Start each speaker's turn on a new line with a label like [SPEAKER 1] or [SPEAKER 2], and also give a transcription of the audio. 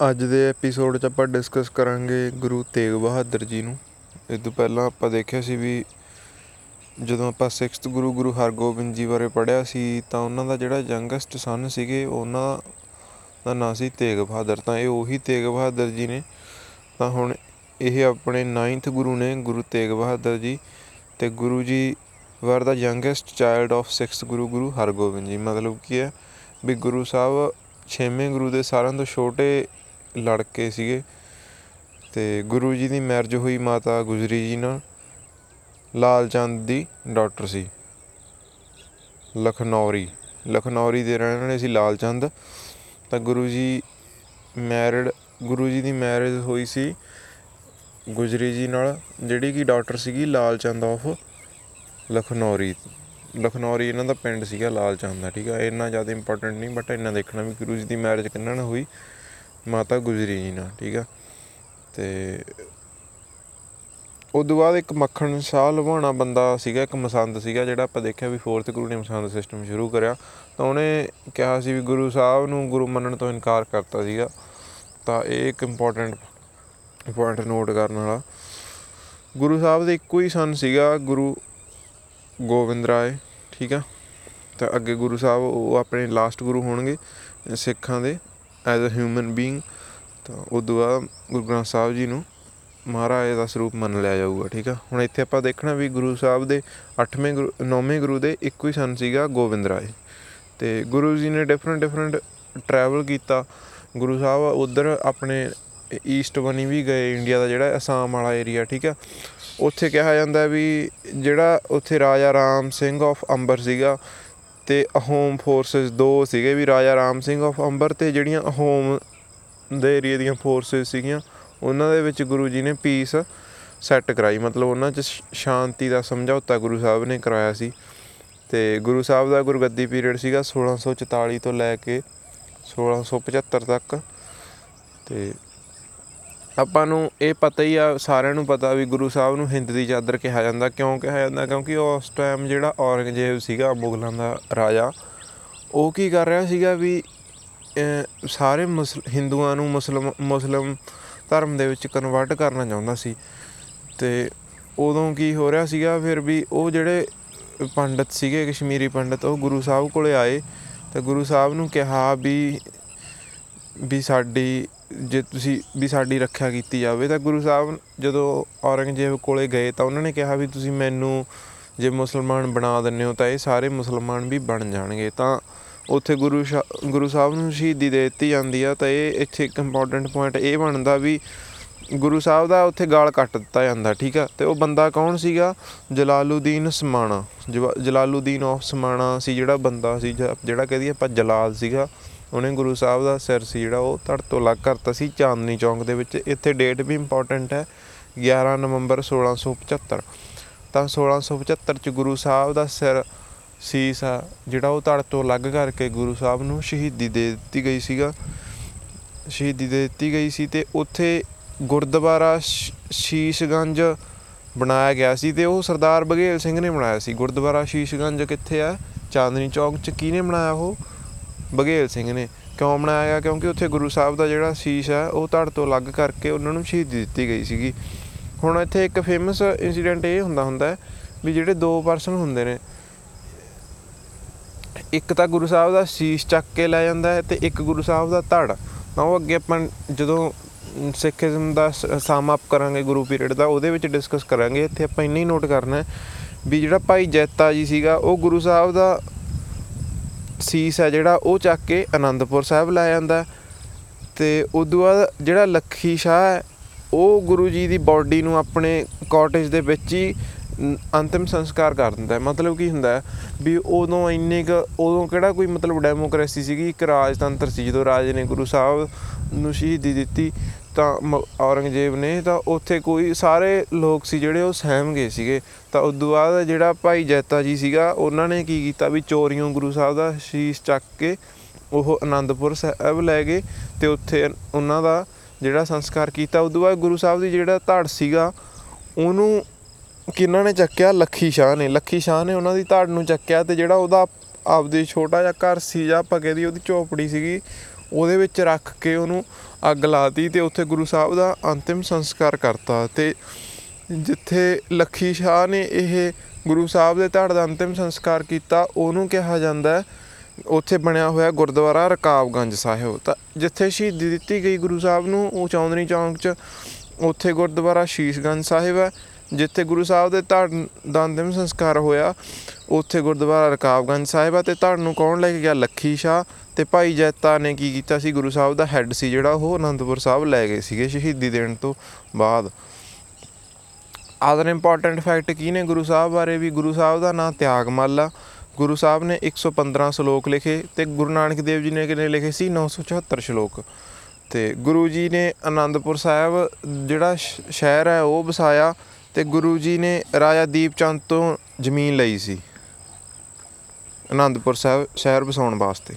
[SPEAKER 1] ਅੱਜ ਦੇ ਐਪੀਸੋਡ 'ਚ ਆਪਾਂ ਡਿਸਕਸ ਕਰਾਂਗੇ ਗੁਰੂ ਤੇਗ ਬਹਾਦਰ ਜੀ ਨੂੰ। ਇਹ ਤੋਂ ਪਹਿਲਾਂ ਆਪਾਂ ਦੇਖਿਆ ਸੀ ਵੀ ਜਦੋਂ ਆਪਾਂ 6th ਗੁਰੂ ਗੁਰੂ ਹਰਗੋਬਿੰਦ ਜੀ ਬਾਰੇ ਪੜ੍ਹਿਆ ਸੀ ਤਾਂ ਉਹਨਾਂ ਦਾ ਜਿਹੜਾ ਯੰਗੈਸਟ ਸਨ ਸੀਗੇ, ਉਹਨਾਂ ਦਾ ਨਾਂ ਸੀ ਤੇਗ ਬਹਾਦਰ। ਤਾਂ ਇਹ ਉਹੀ ਤੇਗ ਬਹਾਦਰ ਜੀ ਨੇ। ਤਾਂ ਹੁਣ ਇਹ ਆਪਣੇ 9th ਗੁਰੂ ਨੇ, ਗੁਰੂ ਤੇਗ ਬਹਾਦਰ ਜੀ। ਤੇ ਗੁਰੂ ਜੀ ਵਰ ਦਾ youngest child of 6th Guru Guru Hargobind ji. ਮਤਲਬ ਕੀ ਹੈ ਵੀ ਗੁਰੂ ਸਾਹਿਬ ਛੇਵੇਂ ਗੁਰੂ ਦੇ ਸਾਰਿਆਂ ਤੋਂ ਛੋਟੇ ਲੜਕੇ ਸੀਗੇ ਤੇ ਗੁਰੂ ਜੀ ਦੀ ਮੈਰਿਜ ਹੋਈ, ਮਾਤਾ ਗੁਜਰੀ ਜੀ ਨਾਲ। ਲਾਲ ਚੰਦ ਦੀ ਡਾਕਟਰ ਸੀ, ਲਖਨੌਰੀ। ਲਖਨੌਰੀ ਦੇ ਰਹਿਣ ਵਾਲੇ ਸੀ ਲਾਲ ਚੰਦ। ਤਾਂ ਗੁਰੂ ਜੀ ਮੈਰਿਡ ਗੁਰੂ ਜੀ ਦੀ ਮੈਰਿਜ ਹੋਈ ਸੀ ਗੁਜਰੀ ਜੀ ਨਾਲ, ਜਿਹੜੀ ਕਿ ਡਾਕਟਰ ਸੀਗੀ ਲਾਲ ਚੰਦ ਆਫ ਲਖਨੌਰੀ। ਲਖਨੌਰੀ ਇਹਨਾਂ ਦਾ ਪਿੰਡ ਸੀਗਾ ਲਾਲ ਚੰਦ ਦਾ, ਠੀਕ ਆ? ਇੰਨਾ ਜ਼ਿਆਦਾ ਇੰਪੋਰਟੈਂਟ ਨਹੀਂ ਬਟ ਇੰਨਾ ਦੇਖਣਾ ਵੀ ਗੁਰੂ ਜੀ ਦੀ ਮੈਰਿਜ ਕਿੰਨਾਂ ਨਾਲ ਹੋਈ। ਮਾਤਾ ਗੁਜਰੀ ਜੀ ਨਾਲ, ਠੀਕ ਆ? ਤੇ ਉਦੋਂ ਬਾਅਦ ਇੱਕ ਮੱਖਣ ਸ਼ਾਹ ਲਵਾਉਣਾ ਬੰਦਾ ਸੀਗਾ, ਇੱਕ ਮਸੰਦ ਸੀਗਾ, ਜਿਹੜਾ ਆਪਾਂ ਦੇਖਿਆ ਵੀ ਫੋਰਥ ਗੁਰੂ ਨੇ ਮਸੰਦ ਸਿਸਟਮ ਸ਼ੁਰੂ ਕਰਿਆ। ਤਾਂ ਉਹਨੇ ਕਿਹਾ ਸੀ ਵੀ ਗੁਰੂ ਸਾਹਿਬ ਨੂੰ ਗੁਰੂ ਮੰਨਣ ਤੋਂ ਇਨਕਾਰ ਕਰਤਾ ਸੀਗਾ। ਤਾਂ ਇਹ ਇੱਕ ਇੰਪੋਰਟੈਂਟ ਪੁਆਇੰਟ ਨੋਟ ਕਰਨ ਵਾਲਾ। ਗੁਰੂ ਸਾਹਿਬ ਦੇ ਇੱਕੋ ਹੀ ਸਨ ਸੀਗਾ ਗੁਰੂ ਗੋਬਿੰਦ ਰਾਏ, ਠੀਕ ਆ? ਤਾਂ ਅੱਗੇ ਗੁਰੂ ਸਾਹਿਬ ਉਹ ਆਪਣੇ ਲਾਸਟ ਗੁਰੂ ਹੋਣਗੇ ਸਿੱਖਾਂ ਦੇ। ਐਜ਼ ਅ ਹਿਊਮਨ ਬੀਇੰਗ ਤਾਂ ਉਦੋਂ ਬਾਅਦ ਗੁਰੂ ਗ੍ਰੰਥ ਸਾਹਿਬ ਜੀ ਨੂੰ ਮਹਾਰਾਜ ਦਾ ਸਰੂਪ ਮੰਨ ਲਿਆ ਜਾਊਗਾ, ਠੀਕ ਆ? ਹੁਣ ਇੱਥੇ ਆਪਾਂ ਦੇਖਣਾ ਵੀ ਗੁਰੂ ਸਾਹਿਬ ਦੇ 8ਵੇਂ ਗੁਰੂ 9ਵੇਂ ਗੁਰੂ ਦੇ ਇੱਕੋ ਹੀ ਸਨ ਸੀਗਾ ਗੋਬਿੰਦ ਰਾਏ। ਤੇ ਗੁਰੂ ਜੀ ਨੇ ਡਿਫਰੈਂਟ ਡਿਫਰੈਂਟ ਟਰੈਵਲ ਕੀਤਾ। ਗੁਰੂ ਸਾਹਿਬ ਉਧਰ ਆਪਣੇ ਈਸਟ ਬਣੀ ਵੀ ਗਏ ਇੰਡੀਆ ਦਾ ਜਿਹੜਾ ਅਸਾਮ ਵਾਲਾ ਏਰੀਆ ਠੀਕ ਆ? ਉੱਥੇ ਕਿਹਾ ਜਾਂਦਾ ਵੀ ਜਿਹੜਾ ਉੱਥੇ ਰਾਜਾ ਰਾਮ ਸਿੰਘ ਆਫ ਅੰਬਰ ਸੀਗਾ ਤੇ ਅਹੋਮ ਫੋਰਸਸ ਦੋ ਸੀਗੇ ਵੀ ਰਾਜਾ ਰਾਮ ਸਿੰਘ ਆਫ ਅੰਬਰ ਤੇ ਜਿਹੜੀਆਂ ਅਹੋਮ ਦੇ ਏਰੀਆ ਦੀਆਂ ਫੋਰਸਸ ਸੀਗੀਆਂ, ਉਹਨਾਂ ਦੇ ਵਿੱਚ ਗੁਰੂ ਜੀ ਨੇ ਪੀਸ ਸੈੱਟ ਕਰਾਈ। ਮਤਲਬ ਉਹਨਾਂ 'ਚ ਸ਼- ਸ਼ਾਂਤੀ ਦਾ ਸਮਝੌਤਾ ਗੁਰੂ ਸਾਹਿਬ ਨੇ ਕਰਾਇਆ ਸੀ। ਤੇ ਗੁਰੂ ਸਾਹਿਬ ਦਾ ਗੁਰਗੱਦੀ ਪੀਰੀਅਡ ਸੀਗਾ 1644 ਤੋਂ ਲੈ ਕੇ 1675 ਤੱਕ। ਤੇ ਆਪਾਂ ਨੂੰ ਇਹ ਪਤਾ ਹੀ ਆ ਸਾਰਿਆਂ ਨੂੰ ਪਤਾ ਵੀ ਗੁਰੂ ਸਾਹਿਬ ਨੂੰ ਹਿੰਦ ਦੀ ਚਾਦਰ ਕਿਹਾ ਜਾਂਦਾ। ਕਿਉਂ ਕਿਹਾ ਜਾਂਦਾ? ਕਿਉਂਕਿ ਉਸ ਟਾਈਮ ਜਿਹੜਾ ਔਰੰਗਜ਼ੇਬ ਸੀਗਾ ਮੁਗਲਾਂ ਦਾ ਰਾਜਾ ਉਹ ਕੀ ਕਰ ਰਿਹਾ ਸੀਗਾ ਵੀ ਅਹ, ਸਾਰੇ ਮੁਸਲ ਹਿੰਦੂਆਂ ਨੂੰ ਮੁਸਲਮ ਮੁਸਲਮ ਧਰਮ ਦੇ ਵਿੱਚ ਕਨਵਰਟ ਕਰਨਾ ਚਾਹੁੰਦਾ ਸੀ। ਤੇ ਉਦੋਂ ਕੀ ਹੋ ਰਿਹਾ ਸੀਗਾ ਫਿਰ ਵੀ ਉਹ ਜਿਹੜੇ ਪੰਡਤ ਸੀਗੇ ਕਸ਼ਮੀਰੀ ਪੰਡਤ ਉਹ ਗੁਰੂ ਸਾਹਿਬ ਕੋਲੇ ਆਏ। ਤੇ ਗੁਰੂ ਸਾਹਿਬ ਨੂੰ ਕਿਹਾ ਵੀ ਵੀ ਸਾਡੀ ਜੇ ਤੁਸੀਂ ਵੀ ਸਾਡੀ ਰੱਖਿਆ ਕੀਤੀ ਜਾਵੇ ਤਾਂ ਗੁਰੂ ਸਾਹਿਬ ਜਦੋਂ ਔਰੰਗਜ਼ੇਬ ਕੋਲੇ ਗਏ ਤਾਂ ਉਹਨਾਂ ਨੇ ਕਿਹਾ ਵੀ ਤੁਸੀਂ ਮੈਨੂੰ ਜੇ ਮੁਸਲਮਾਨ ਬਣਾ ਦਿੰਦੇ ਹੋ ਤਾਂ ਇਹ ਸਾਰੇ ਮੁਸਲਮਾਨ ਵੀ ਬਣ ਜਾਣਗੇ। ਤਾਂ ਉੱਥੇ ਗੁਰੂ ਸ਼ਾ- ਗੁਰੂ ਸਾਹਿਬ ਨੂੰ ਸ਼ਹੀਦੀ ਦੇ ਦਿੱਤੀ ਜਾਂਦੀ ਆ ਤਾਂ ਇਹ ਇੱਥੇ ਇੱਕ ਇੰਪੋਰਟੈਂਟ ਪੁਆਇੰਟ ਇਹ ਬਣਦਾ ਵੀ ਗੁਰੂ ਸਾਹਿਬ ਦਾ ਉੱਥੇ ਗਾਲ ਕੱਟ ਦਿੱਤਾ ਜਾਂਦਾ, ਠੀਕ ਆ? ਤੇ ਉਹ ਬੰਦਾ ਕੌਣ ਸੀਗਾ? ਜਲਾਲੂਦੀਨ ਸਮਾਣਾ। ਜਵਾ- ਜਲਾਲੂਦੀਨ ਆਫ ਸਮਾਣਾ ਸੀ ਜਿਹੜਾ ਬੰਦਾ ਸੀ ਜ- ਜਿਹੜਾ ਕਹਦੀ ਆਪਾਂ ਜਲਾਲ ਸੀਗਾ। ਉਹਨੇ ਗੁਰੂ ਸਾਹਿਬ ਦਾ ਸਿਰ ਸੀ ਜਿਹੜਾ, ਉਹ ਧੜ ਤੋਂ ਅਲੱਗ ਕਰਤਾ ਸੀ ਚਾਂਦਨੀ ਚੌਂਕ ਦੇ ਵਿੱਚ। ਇੱਥੇ ਡੇਟ ਵੀ ਇੰਪੋਰਟੈਂਟ ਹੈ 11 ਨਵੰਬਰ 1675 ਤਾਂ 1675 ਚ ਗੁਰੂ ਸਾਹਿਬ ਦਾ ਸਿਰ ਸੀਸ ਆ, ਜਿਹੜਾ ਉਹ ਧੜ ਤੋਂ ਅਲੱਗ ਕਰਕੇ ਗੁਰੂ ਸਾਹਿਬ ਨੂੰ ਸ਼ਹੀਦੀ ਦੇ ਦਿੱਤੀ ਗਈ ਸੀਗਾ। ਸ਼ਹੀਦੀ ਦੇ ਦਿੱਤੀ ਗਈ ਸੀ ਤੇ ਉੱਥੇ ਗੁਰਦੁਆਰਾ ਸ਼- ਸ਼ੀਸ਼ਗੰਜ ਬਣਾਇਆ ਗਿਆ ਸੀ ਤੇ ਉਹ ਸਰਦਾਰ ਬਘੇਲ ਸਿੰਘ ਨੇ ਬਣਾਇਆ ਸੀ। ਗੁਰਦੁਆਰਾ ਸ਼ੀਸ਼ਗੰਜ ਕਿੱਥੇ ਆ? ਚਾਂਦਨੀ ਚੌਕ ਚ। ਕਿਹਨੇ ਬਣਾਇਆ ਉਹ? ਬਘੇਲ ਸਿੰਘ ਨੇ ਕਿਉਂ ਬਣਾਇਆ ਗਿਆ ਕਿਉਂਕਿ ਉੱਥੇ ਗੁਰੂ ਸਾਹਿਬ ਦਾ ਜਿਹੜਾ ਸ਼ੀਸ਼ ਹੈ, ਉਹ ਧੜ ਤੋਂ ਅਲੱਗ ਕਰਕੇ ਉਹਨਾਂ ਨੂੰ ਸ਼ਹੀਦੀ ਦਿੱਤੀ ਗਈ ਸੀਗੀ। ਹੁਣ ਇੱਥੇ ਇੱਕ ਫੇਮਸ ਇਨਸੀਡੈਂਟ ਇਹ ਹੁੰਦਾ ਹੁੰਦਾ ਹੈ ਵੀ ਜਿਹੜੇ ਦੋ ਪਰਸਨ ਹੁੰਦੇ ਨੇ, ਇੱਕ ਤਾਂ ਗੁਰੂ ਸਾਹਿਬ ਦਾ ਸ਼ੀਸ਼ ਚੱਕ ਕੇ ਲੈ ਜਾਂਦਾ ਹੈ ਤੇ ਇੱਕ ਗੁਰੂ ਸਾਹਿਬ ਦਾ ਧੜ। ਤਾਂ ਉਹ ਅੱਗੇ ਆਪਾਂ ਜਦੋਂ ਸਿੱਖੀਜ਼ਮ ਦਾ ਸਮ ਅਪ ਕਰਾਂਗੇ ਗੁਰੂ ਪੀਰੀਅਡ ਦਾ, ਉਹਦੇ ਵਿੱਚ ਡਿਸਕਸ ਕਰਾਂਗੇ। ਇੱਥੇ ਆਪਾਂ ਇੰਨਾ ਹੀ ਨੋਟ ਕਰਨਾ ਹੈ ਵੀ ਜਿਹੜਾ ਭਾਈ ਜੈਤਾ ਜੀ ਸੀਗਾ, ਉਹ ਗੁਰੂ ਸਾਹਿਬ ਦਾ ਸੀਸ ਹੈ ਜਿਹੜਾ, ਉਹ ਚੱਕ ਕੇ ਆਨੰਦਪੁਰ ਸਾਹਿਬ ਲੈ ਜਾਂਦਾ ਹੈ। ਤੇ ਉਦੋਂ ਬਾਅਦ ਜਿਹੜਾ ਲੱਖੀ ਸ਼ਾਹ ਹੈ, ਉਹ ਗੁਰੂ ਜੀ ਦੀ ਬਾਡੀ ਨੂੰ ਆਪਣੇ ਕਾਟੇਜ ਦੇ ਵਿੱਚ ਹੀ ਨ- ਅੰਤਿਮ ਸੰਸਕਾਰ ਕਰ ਦਿੰਦਾ ਹੈ। ਮਤਲਬ ਕੀ ਹੁੰਦਾ ਹੈ ਵੀ ਉਦੋਂ ਇੰਨੇ ਕੁ, ਉਦੋਂ ਕਿਹੜਾ ਕੋਈ ਮਤਲਬ ਡੈਮੋਕ੍ਰੇਸੀ ਸੀਗੀ? ਇੱਕ ਰਾਜਤੰਤਰ ਸੀ ਜਦੋਂ ਰਾਜੇ ਨੇ ਗੁਰੂ ਸਾਹਿਬ ਨੂੰ ਸ਼ਹੀਦੀ ਦਿੱਤੀ। ਤਾਂ ਮ- ਔਰੰਗਜ਼ੇਬ ਨੇ ਤਾਂ ਉੱਥੇ ਕੋਈ ਸਾਰੇ ਲੋਕ ਸੀ ਜਿਹੜੇ ਉਹ ਸਹਿਮ ਗਏ ਸੀਗੇ। ਤਾਂ ਉਦੋਂ ਬਾਅਦ ਜਿਹੜਾ ਭਾਈ ਜੈਤਾ ਜੀ ਸੀਗਾ, ਉਹਨਾਂ ਨੇ ਕੀ ਕੀਤਾ ਵੀ ਚੋਰੀਓਂ ਗੁਰੂ ਸਾਹਿਬ ਦਾ ਸ਼ੀਸ਼ ਚੱਕ ਕੇ ਉਹ ਆਨੰਦਪੁਰ ਸਾਹਿਬ ਲੈ ਗਏ ਤੇ ਉੱਥੇ ਉਹਨਾਂ ਦਾ ਜਿਹੜਾ ਸੰਸਕਾਰ ਕੀਤਾ। ਉਦੋਂ ਬਾਅਦ ਗੁਰੂ ਸਾਹਿਬ ਦੀ ਜਿਹੜਾ ਧੜ ਸੀਗਾ, ਉਹਨੂੰ ਕਿਹਨਾਂ ਨੇ ਚੱਕਿਆ? ਲੱਖੀ ਸ਼ਾਹ ਨੇ। ਲੱਖੀ ਸ਼ਾਹ ਨੇ ਉਹਨਾਂ ਦੀ ਧੜ ਨੂੰ ਚੱਕਿਆ ਤੇ ਜਿਹੜਾ ਉਹਦਾ ਆਪਦੇ ਛੋਟਾ ਜਿਹਾ ਘਰ ਸੀ ਜਾਂ ਆਪਾਂ ਕਹਦੇ ਉਹਦੀ ਝੋਪੜੀ ਸੀਗੀ, ਉਹਦੇ ਵਿੱਚ ਰੱਖ ਕੇ ਉਹਨੂੰ ਅੱਗ ਲਾਤੀ ਤੇ ਉੱਥੇ ਗੁਰੂ ਸਾਹਿਬ ਦਾ ਅੰਤਿਮ ਸੰਸਕਾਰ ਕਰਤਾ ਤੇ ਜਿੱਥੇ ਲੱਖੀ ਸ਼ਾਹ ਨੇ ਇਹ ਗੁਰੂ ਸਾਹਿਬ ਦੇ ਧੜ ਦਾ ਅੰਤਿਮ ਸੰਸਕਾਰ ਕੀਤਾ, ਉਹਨੂੰ ਕਿਹਾ ਜਾਂਦਾ ਹੈ, ਉੱਥੇ ਬਣਿਆ ਹੋਇਆ ਗੁਰਦੁਆਰਾ ਰਕਾਬਗੰਜ ਸਾਹਿਬ। ਤਾਂ ਜਿੱਥੇ ਸ਼ਹੀਦੀ ਦਿੱਤੀ ਗਈ ਗੁਰੂ ਸਾਹਿਬ ਨੂੰ, ਉਹ ਚੌਂਦਨੀ ਚੌਂਕ 'ਚ, ਉੱਥੇ ਗੁਰਦੁਆਰਾ ਸ਼ੀਸ਼ਗੰਜ ਸਾਹਿਬ ਹੈ। ਜਿੱਥੇ ਗੁਰੂ ਸਾਹਿਬ ਦੇ ਧੜ ਦਾ ਅੰਤਿਮ ਸੰਸਕਾਰ ਹੋਇਆ, ਉੱਥੇ ਗੁਰਦੁਆਰਾ ਰਕਾਬਗੰਜ ਸਾਹਿਬ ਆ ਤੇ ਧੜ ਨੂੰ ਕੌਣ ਲੈ ਕੇ ਗਿਆ? ਲੱਖੀ ਸ਼ਾਹ ਤੇ ਭਾਈ ਜੈਤਾ ਨੇ ਕੀ ਕੀਤਾ ਸੀ? ਗੁਰੂ ਸਾਹਿਬ ਦਾ ਹੈੱਡ ਸੀ ਜਿਹੜਾ ਉਹ ਅਨੰਦਪੁਰ ਸਾਹਿਬ ਲੈ ਗਏ ਸੀਗੇ ਸ਼ਹੀਦੀ ਦੇਣ ਤੋਂ ਬਾਅਦ। ਅਦਰ ਇੰਪੋਰਟੈਂਟ ਫੈਕਟ ਕੀ ਨੇ ਗੁਰੂ ਸਾਹਿਬ ਬਾਰੇ? ਵੀ ਗੁਰੂ ਸਾਹਿਬ ਦਾ ਨਾਮ ਤਿਆਗਮੱਲ ਆ। ਗੁਰੂ ਸਾਹਿਬ ਨੇ 115 ਸ਼ਲੋਕ ਲਿਖੇ ਤੇ ਗੁਰੂ ਨਾਨਕ ਦੇਵ ਜੀ ਨੇ ਕਿੰਨੇ ਲਿਖੇ ਸੀ? 974 ਸ਼ਲੋਕ। ਤੇ ਗੁਰੂ ਜੀ ਨੇ ਆਨੰਦਪੁਰ ਸਾਹਿਬ ਜਿਹੜਾ ਸ਼- ਸ਼ਹਿਰ ਹੈ ਉਹ ਵਸਾਇਆ। ਤੇ ਗੁਰੂ ਜੀ ਨੇ ਰਾਜਾ ਦੀਪ ਚੰਦ ਤੋਂ ਜ਼ਮੀਨ ਲਈ ਸੀ ਆਨੰਦਪੁਰ ਸਾਹਿਬ, ਸ਼ਹਿਰ ਵਸਾਉਣ ਵਾਸਤੇ।